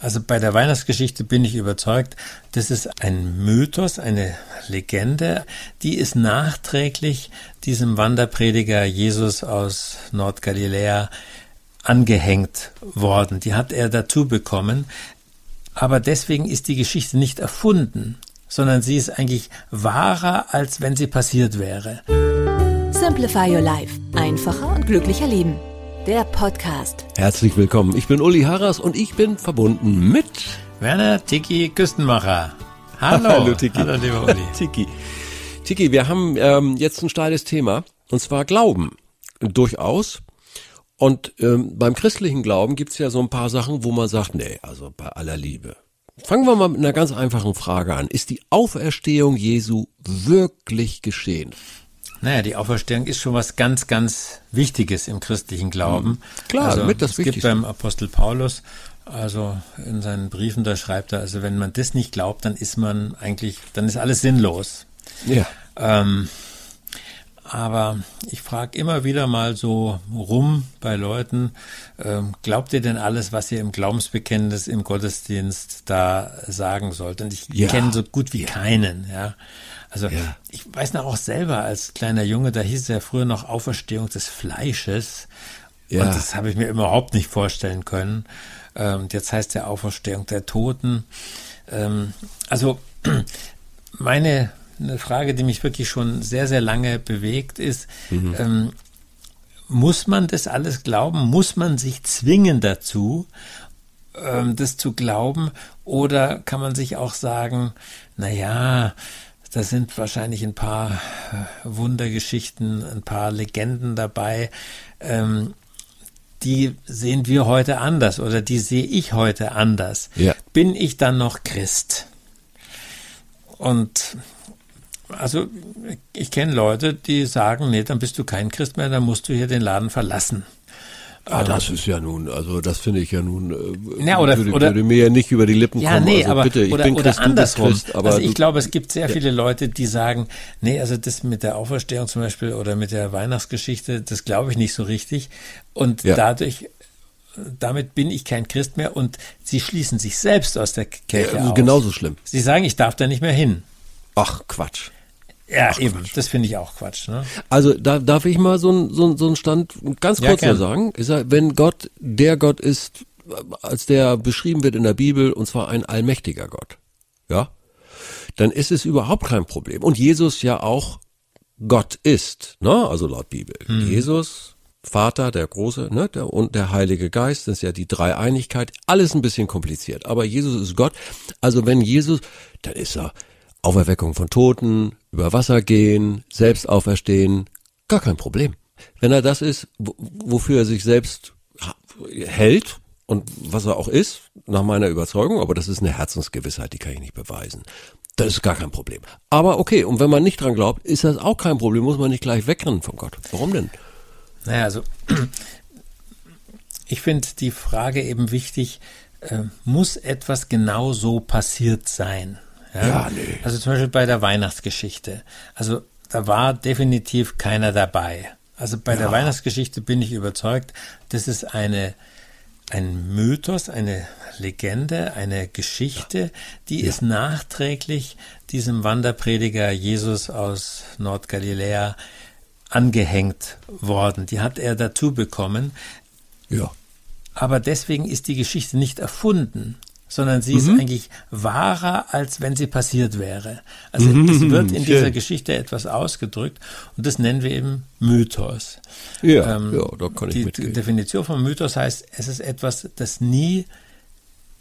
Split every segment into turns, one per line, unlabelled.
Also bei der Weihnachtsgeschichte bin ich überzeugt, das ist ein Mythos, eine Legende, die ist nachträglich diesem Wanderprediger Jesus aus Nordgaliläa angehängt worden. Die hat er dazu bekommen. Aber deswegen ist die Geschichte nicht erfunden, sondern sie ist eigentlich wahrer, als wenn sie passiert wäre.
Simplify Your Life. Einfacher und glücklicher Leben. Der Podcast.
Herzlich willkommen. Ich bin Uli Harras und ich bin verbunden mit
Werner Tiki Küstenmacher. Hallo.
Hallo Tiki.
Hallo, lieber Uli.
Tiki. Tiki, wir haben ähm, jetzt ein steiles Thema und zwar Glauben. Durchaus. Und ähm, beim christlichen Glauben gibt's ja so ein paar Sachen, wo man sagt, nee, also bei aller Liebe. Fangen wir mal mit einer ganz einfachen Frage an. Ist die Auferstehung Jesu wirklich geschehen?
Naja, die Auferstehung ist schon was ganz, ganz Wichtiges im christlichen Glauben.
Klar,
also,
mit das
es gibt beim Apostel Paulus, also in seinen Briefen, da schreibt er, also wenn man das nicht glaubt, dann ist man eigentlich, dann ist alles sinnlos.
Ja.
Ähm, aber ich frage immer wieder mal so rum bei Leuten, ähm, glaubt ihr denn alles, was ihr im Glaubensbekenntnis im Gottesdienst da sagen sollt? Und ich
Ja.
kenne so gut wie keinen, ja. Also
Ja.
ich weiß noch auch selber als kleiner Junge, da hieß es ja früher noch Auferstehung des Fleisches.
Ja.
Und das habe ich mir überhaupt nicht vorstellen können. Ähm, jetzt heißt ja Auferstehung der Toten. Ähm, also meine eine Frage, die mich wirklich schon sehr, sehr lange bewegt, ist, ähm, muss man das alles glauben? Muss man sich zwingen dazu, ähm, das zu glauben? Oder kann man sich auch sagen, na ja, da sind wahrscheinlich ein paar äh, Wundergeschichten, ein paar Legenden dabei, ähm, die sehen wir heute anders oder die sehe ich heute anders.
Ja.
Bin ich dann noch Christ? Und also ich kenne Leute, die sagen, nee, dann bist du kein Christ mehr, dann musst du hier den Laden verlassen.
Ah, das ist ja nun, also das finde ich ja nun, äh,
Ja, oder-
würde,
oder-
würde mir ja nicht über die Lippen
Ja,
kommen.
nee,
also
aber
bitte, ich
oder,
bin
oder
Christ, bist
andersrum.
Christ, aber
also ich glaube, es gibt sehr viele Leute, die sagen, nee, also das mit der Auferstehung zum Beispiel oder mit der Weihnachtsgeschichte, das glaube ich nicht so richtig. Und
Ja.
dadurch, damit bin ich kein Christ mehr und sie schließen sich selbst aus der Kirche
Ja, also
aus.
genauso schlimm.
Sie sagen, ich darf da nicht mehr hin.
ach Quatsch.
Ja, eben. Das finde ich auch Quatsch. Ne?
Also da darf ich mal so ein so so ein Stand ganz
Ja,
kurz nur
gern.
sagen, ist er, wenn Gott der Gott ist, als der beschrieben wird in der Bibel, und zwar ein allmächtiger Gott, ja, dann ist es überhaupt kein Problem. Und Jesus ja auch Gott ist, ne? Also laut Bibel. Jesus, Vater, der Große, ne? Der, und der Heilige Geist, das ist ja die Dreieinigkeit. Alles ein bisschen kompliziert. Aber Jesus ist Gott. Also wenn Jesus, dann ist er Auferweckung von Toten, über Wasser gehen, selbst auferstehen, gar kein Problem. Wenn er das ist, wo- wofür er sich selbst hält und was er auch ist, nach meiner Überzeugung, aber das ist eine Herzensgewissheit, die kann ich nicht beweisen. Das ist gar kein Problem. Aber okay, und wenn man nicht dran glaubt, ist das auch kein Problem, muss man nicht gleich wegrennen von Gott. Warum denn?
Naja, also ich finde die Frage eben wichtig, äh, muss etwas genau so passiert sein?
Ja, nee.
Also zum Beispiel bei der Weihnachtsgeschichte. Also da war definitiv keiner dabei. Also bei der Weihnachtsgeschichte bin ich überzeugt, das ist eine, ein Mythos, eine Legende, eine Geschichte, die ist nachträglich diesem Wanderprediger Jesus aus Nordgaliläa angehängt worden. Die hat er dazu bekommen.
Ja.
Aber deswegen ist die Geschichte nicht erfunden, sondern sie ist eigentlich wahrer, als wenn sie passiert wäre. Also es wird in dieser. Geschichte etwas ausgedrückt und das nennen wir eben Mythos.
Ja,
Ähm,
ja, da kann ich
die
mitgehen.
Definition von Mythos heißt, es ist etwas, das nie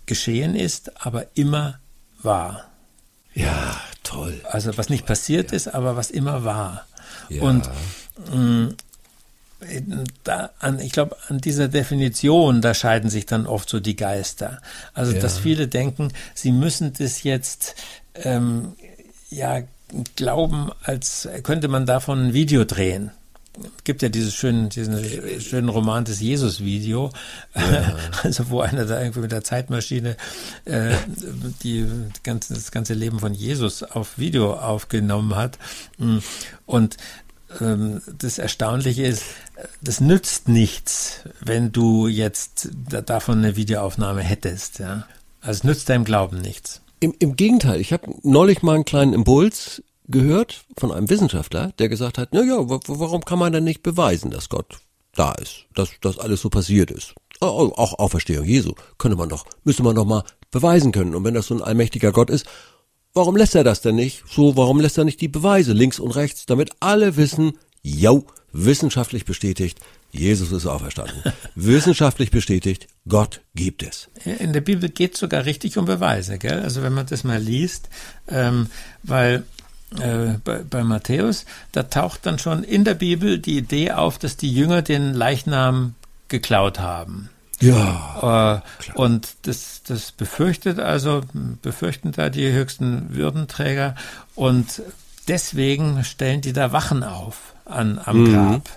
geschehen ist, aber immer war.
Ja, toll.
Also was nicht passiert ist, aber was immer war.
Ja.
Und mh, da an, ich glaube, an dieser Definition, da scheiden sich dann oft so die Geister. Also, ja. dass viele denken, sie müssen das jetzt, ähm, ja, glauben, als könnte man davon ein Video drehen gibt ja dieses schönen, diesen schönen Roman des Jesus-Video, ja. also wo einer da irgendwie mit der Zeitmaschine äh, die, ganze, das ganze Leben von Jesus auf Video aufgenommen hat. Und das Erstaunliche ist, das nützt nichts, wenn du jetzt davon eine Videoaufnahme hättest. Ja? Also es nützt deinem Glauben nichts.
Im, im Gegenteil, ich habe neulich mal einen kleinen Impuls gehört von einem Wissenschaftler, der gesagt hat, na ja, warum kann man denn nicht beweisen, dass Gott da ist, dass das alles so passiert ist? Auch Auferstehung Jesu könnte man doch, müsste man doch mal beweisen können. Und wenn das so ein allmächtiger Gott ist, warum lässt er das denn nicht? So, warum lässt er nicht die Beweise links und rechts, damit alle wissen, ja, wissenschaftlich bestätigt, Jesus ist auferstanden. Wissenschaftlich bestätigt, Gott gibt es.
In der Bibel geht es sogar richtig um Beweise, gell? Also wenn man das mal liest, ähm, weil äh, bei, bei Matthäus, da taucht dann schon in der Bibel die Idee auf, dass die Jünger den Leichnam geklaut haben.
Ja.
Äh, und das, das befürchtet also, befürchten da die höchsten Würdenträger und deswegen stellen die da Wachen auf an, am mhm. Grab.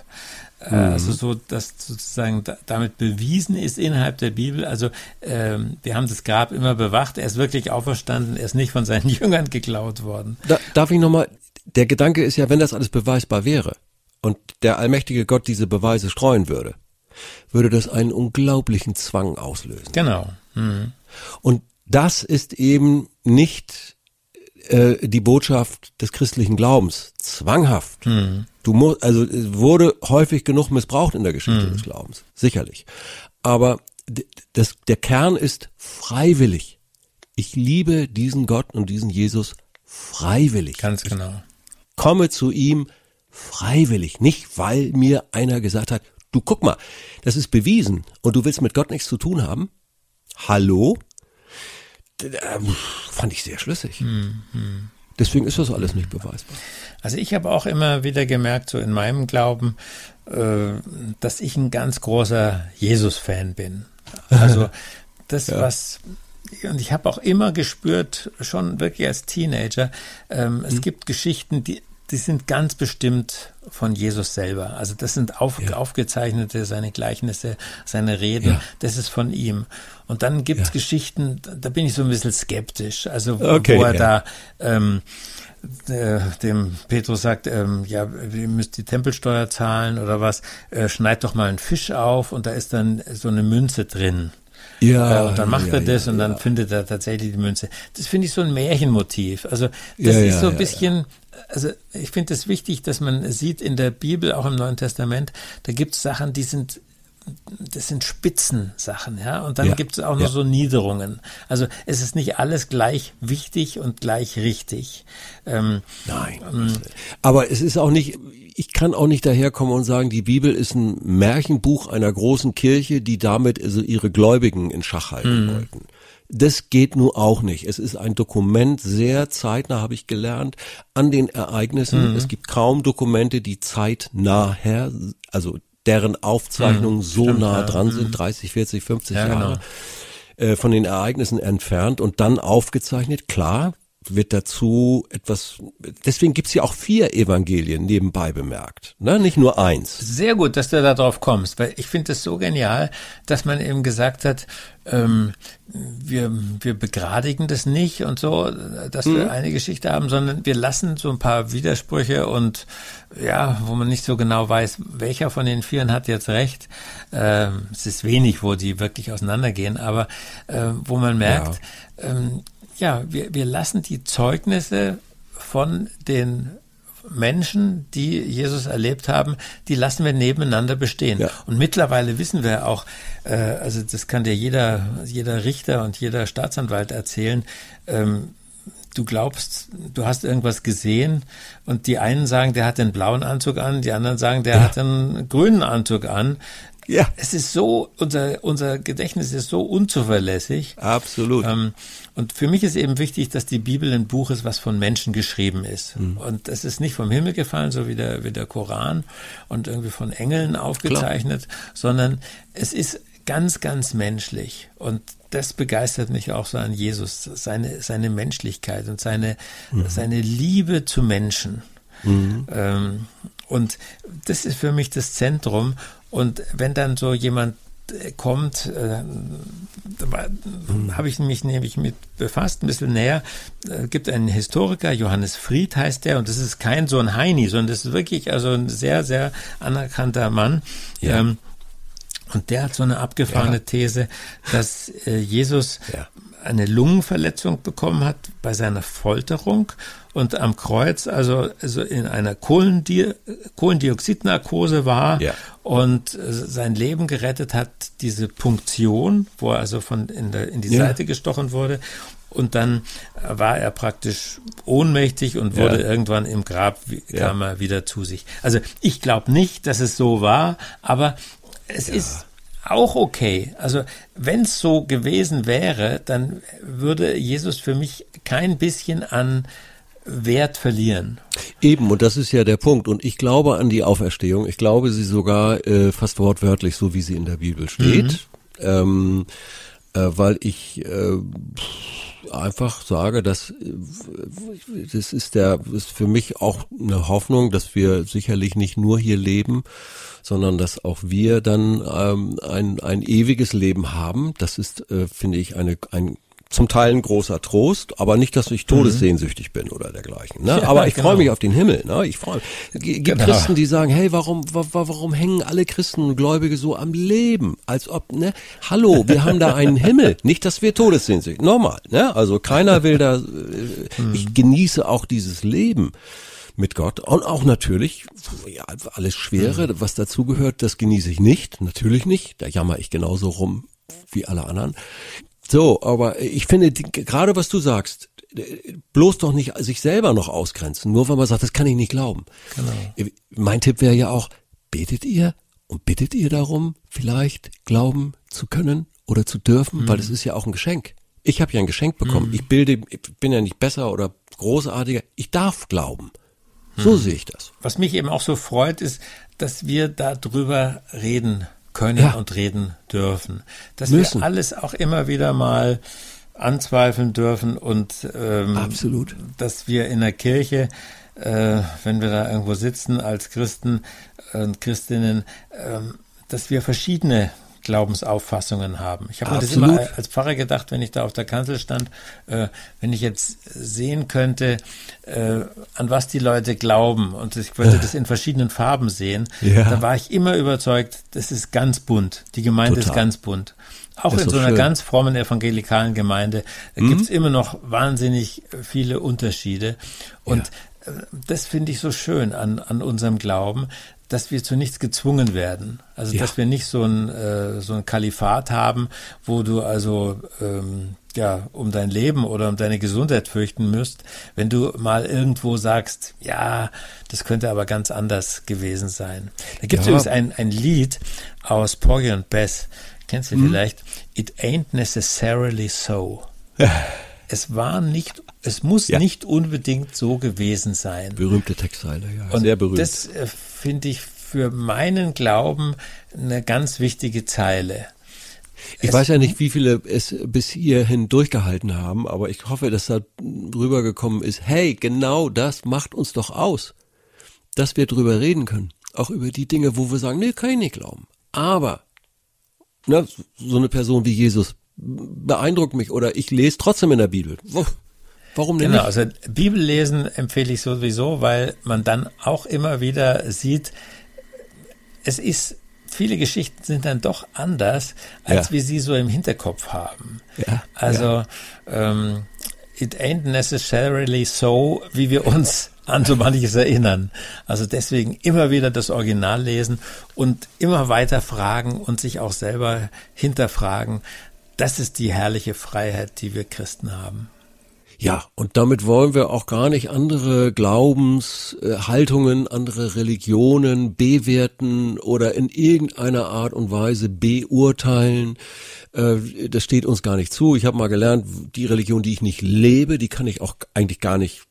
Äh, mhm. Also so, dass sozusagen damit bewiesen ist innerhalb der Bibel. Also ähm, wir haben das Grab immer bewacht. Er ist wirklich auferstanden. Er ist nicht von seinen Jüngern geklaut worden.
Da, darf ich nochmal? Der Gedanke ist ja, wenn das alles beweisbar wäre und der allmächtige Gott diese Beweise streuen würde, würde das einen unglaublichen Zwang auslösen.
Genau. Mhm.
Und das ist eben nicht äh, die Botschaft des christlichen Glaubens. Zwanghaft. Mhm. Du musst, also es wurde häufig genug missbraucht in der Geschichte mhm. des Glaubens, sicherlich. Aber das, der Kern ist freiwillig. Ich liebe diesen Gott und diesen Jesus freiwillig.
Ganz genau.
Ich komme zu ihm freiwillig, nicht weil mir einer gesagt hat, du guck mal, das ist bewiesen und du willst mit Gott nichts zu tun haben. Hallo? Ähm, fand ich sehr schlüssig. Mhm. Deswegen ist das alles nicht beweisbar.
Also ich habe auch immer wieder gemerkt, so in meinem Glauben, äh, dass ich ein ganz großer Jesus-Fan bin. Also das, ja. was und ich habe auch immer gespürt, schon wirklich als Teenager, ähm, es mhm. gibt Geschichten, die, die sind ganz bestimmt von Jesus selber. Also das sind auf, ja. aufgezeichnete, seine Gleichnisse, seine Reden, ja. das ist von ihm. Und dann gibt's ja. Geschichten, da bin ich so ein bisschen skeptisch. Also okay, wo er da ähm, äh, dem Petrus sagt, ähm, ja, ihr müsst die Tempelsteuer zahlen oder was, äh, schneid doch mal einen Fisch auf und da ist dann so eine Münze drin. Ja, äh, und dann macht ja, er das ja, und dann ja. findet er tatsächlich die Münze. Das finde ich so ein Märchenmotiv. Also das ist so ein bisschen, also ich finde es das wichtig, dass man sieht in der Bibel, auch im Neuen Testament, da gibt es Sachen, die sind das sind Spitzensachen, ja. Und dann ja, gibt es auch noch ja. so Niederungen. Also es ist nicht alles gleich wichtig und gleich richtig.
Ähm, Nein. Ähm, aber es ist auch nicht, ich kann auch nicht daherkommen und sagen, die Bibel ist ein Märchenbuch einer großen Kirche, die damit also ihre Gläubigen in Schach halten mhm. wollten. Das geht nur auch nicht. Es ist ein Dokument sehr zeitnah, habe ich gelernt, an den Ereignissen. Mhm. Es gibt kaum Dokumente, die zeitnah her, also deren Aufzeichnungen mhm, so stimmt, nah dran ja. sind, 30, 40, 50 ja, Jahre genau. äh, von den Ereignissen entfernt und dann aufgezeichnet. Klar, wird dazu etwas, deswegen gibt's ja auch vier Evangelien nebenbei bemerkt, ne? nicht nur eins.
Sehr gut, dass du da drauf kommst, weil ich finde es so genial, dass man eben gesagt hat, ähm, wir, wir begradigen das nicht und so, dass mhm. wir eine Geschichte haben, sondern wir lassen so ein paar Widersprüche und ja, wo man nicht so genau weiß, welcher von den Vieren hat jetzt recht. Ähm, es ist wenig, wo die wirklich auseinandergehen, aber äh, wo man merkt, ja. ähm, ja, wir, wir lassen die Zeugnisse von den Menschen, die Jesus erlebt haben, die lassen wir nebeneinander bestehen. Ja. Und mittlerweile wissen wir auch, äh, also das kann dir jeder, jeder Richter und jeder Staatsanwalt erzählen, ähm, du glaubst, du hast irgendwas gesehen und die einen sagen, der hat den blauen Anzug an, die anderen sagen, der ja. hat einen grünen Anzug an.
Ja.
Es ist so, unser, unser Gedächtnis ist so unzuverlässig.
Absolut.
Ähm, und für mich ist eben wichtig, dass die Bibel ein Buch ist, was von Menschen geschrieben ist. Mhm. Und es ist nicht vom Himmel gefallen, so wie der, wie der Koran und irgendwie von Engeln aufgezeichnet, Klar. sondern es ist ganz, ganz menschlich. Und das begeistert mich auch so an Jesus, seine, seine Menschlichkeit und seine, mhm. seine Liebe zu Menschen. Mhm. Ähm, und das ist für mich das Zentrum. Und wenn dann so jemand äh, kommt, äh, mhm. habe ich mich nämlich mit befasst, ein bisschen näher. Es gibt einen Historiker, Johannes Fried heißt der, und das ist kein so ein Heini, sondern das ist wirklich also ein sehr, sehr anerkannter Mann. Ja. Ähm, und der hat so eine abgefahrene ja. These, dass äh, Jesus ja. Eine Lungenverletzung bekommen hat bei seiner Folterung und am Kreuz also, also in einer Kohlendioxidnarkose Kohlendioxidnarkose war ja. und äh, sein Leben gerettet hat, diese Punktion, wo er also von in, der, in die ja. Seite gestochen wurde. Und dann war er praktisch ohnmächtig und wurde ja. irgendwann im Grab, kam er wieder zu sich. Also ich glaube nicht, dass es so war, aber es ist auch okay. Also wenn es so gewesen wäre, dann würde Jesus für mich kein bisschen an Wert verlieren.
Eben, und das ist ja der Punkt. Und ich glaube an die Auferstehung. Ich glaube sie sogar äh, fast wortwörtlich, so wie sie in der Bibel steht. Mhm. Ähm, äh, weil ich äh, einfach sage, dass äh, das ist der ist für mich auch eine Hoffnung, dass wir sicherlich nicht nur hier leben, sondern dass auch wir dann ähm, ein ein ewiges Leben haben. Das ist, äh, finde ich, eine ein zum Teil ein großer Trost, aber nicht, dass ich todessehnsüchtig bin oder dergleichen. Ne? Ja, aber ich genau. freue mich auf den Himmel. Ne? Ich freue mich. Gibt genau. Christen, die sagen, hey, warum, warum hängen alle Christen und Gläubige so am Leben? Als ob, ne? Hallo, wir haben da einen Himmel. Nicht, dass wir todessehnsüchtig. Normal. Ne? Also keiner will da. Äh, ich genieße auch dieses Leben mit Gott und auch natürlich ja, alles Schwere, was dazugehört, das genieße ich nicht, natürlich nicht. Da jammer ich genauso rum wie alle anderen. So, aber ich finde, gerade was du sagst, bloß doch nicht sich selber noch ausgrenzen, nur weil man sagt, das kann ich nicht glauben. Genau. Mein Tipp wäre ja auch, betet ihr und bittet ihr darum, vielleicht glauben zu können oder zu dürfen, mhm. weil es ist ja auch ein Geschenk. Ich habe ja ein Geschenk bekommen. Mhm. Ich bilde, ich bin ja nicht besser oder großartiger. Ich darf glauben. So mhm. sehe ich das.
Was mich eben auch so freut, ist, dass wir darüber reden können ja. und reden dürfen. Dass Müssen. wir alles auch immer wieder mal anzweifeln dürfen und ähm,
Absolut.
dass wir in der Kirche, äh, wenn wir da irgendwo sitzen als Christen und Christinnen, äh, dass wir verschiedene Glaubensauffassungen haben. Ich habe mir das immer als Pfarrer gedacht, wenn ich da auf der Kanzel stand, äh, wenn ich jetzt sehen könnte, äh, an was die Leute glauben und ich wollte das in verschiedenen Farben sehen, ja. da war ich immer überzeugt, das ist ganz bunt. Die Gemeinde Total. ist ganz bunt. Auch in so einer schön. ganz frommen evangelikalen Gemeinde mhm. gibt es immer noch wahnsinnig viele Unterschiede. Und ja. Äh, das finde ich so schön an, an unserem Glauben, dass wir zu nichts gezwungen werden. Also ja. dass wir nicht so ein, äh, so ein Kalifat haben, wo du also ähm, ja um dein Leben oder um deine Gesundheit fürchten müsst, wenn du mal irgendwo sagst, ja, das könnte aber ganz anders gewesen sein. Da gibt es ja. übrigens ein, ein Lied aus Porgy und Bess, kennst du mhm. vielleicht? It ain't necessarily so. es war nicht, es muss ja. nicht unbedingt so gewesen sein.
Berühmte Textzeile, ja,
Und sehr berühmt. Das äh, finde ich für meinen Glauben eine ganz wichtige Zeile.
Ich es, weiß ja nicht, wie viele es bis hierhin durchgehalten haben, aber ich hoffe, dass da rübergekommen ist, hey, genau das macht uns doch aus, dass wir drüber reden können. Auch über die Dinge, wo wir sagen, nee, kann ich nicht glauben. Aber, ne, so eine Person wie Jesus beeindruckt mich oder ich lese trotzdem in der Bibel. Warum denn
genau,
nicht?
also Bibellesen empfehle ich sowieso, weil man dann auch immer wieder sieht, es ist, viele Geschichten sind dann doch anders, als ja. wir sie so im Hinterkopf haben. Ja, also, ja. Ähm, it ain't necessarily so, wie wir uns an so manches erinnern. Also deswegen immer wieder das Original lesen und immer weiter fragen und sich auch selber hinterfragen. Das ist die herrliche Freiheit, die wir Christen haben.
Ja, und damit wollen wir auch gar nicht andere Glaubenshaltungen, andere Religionen bewerten oder in irgendeiner Art und Weise beurteilen. Äh, das steht uns gar nicht zu. Ich habe mal gelernt, die Religion, die ich nicht lebe, die kann ich auch eigentlich gar nicht,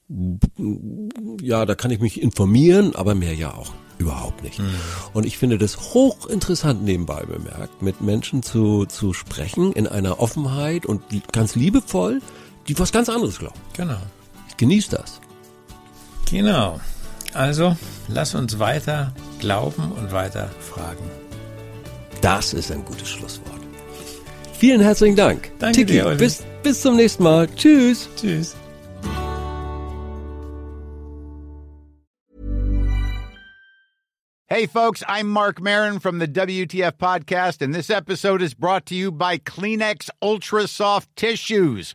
ja, da kann ich mich informieren, aber mehr ja auch überhaupt nicht. Mhm. Und ich finde das hochinteressant nebenbei bemerkt, mit Menschen zu, zu sprechen in einer Offenheit und ganz liebevoll die was ganz anderes glauben.
Genau.
Ich genieße das.
Genau. Also, lass uns weiter glauben und weiter fragen.
Das ist ein gutes Schlusswort. Vielen herzlichen Dank.
Danke Tiki, dir,
bis, bis zum nächsten Mal. Tschüss.
Tschüss.
Hey, folks, I'm Mark Marin from the WTF Podcast, and this episode is brought to you by Kleenex Ultra Soft Tissues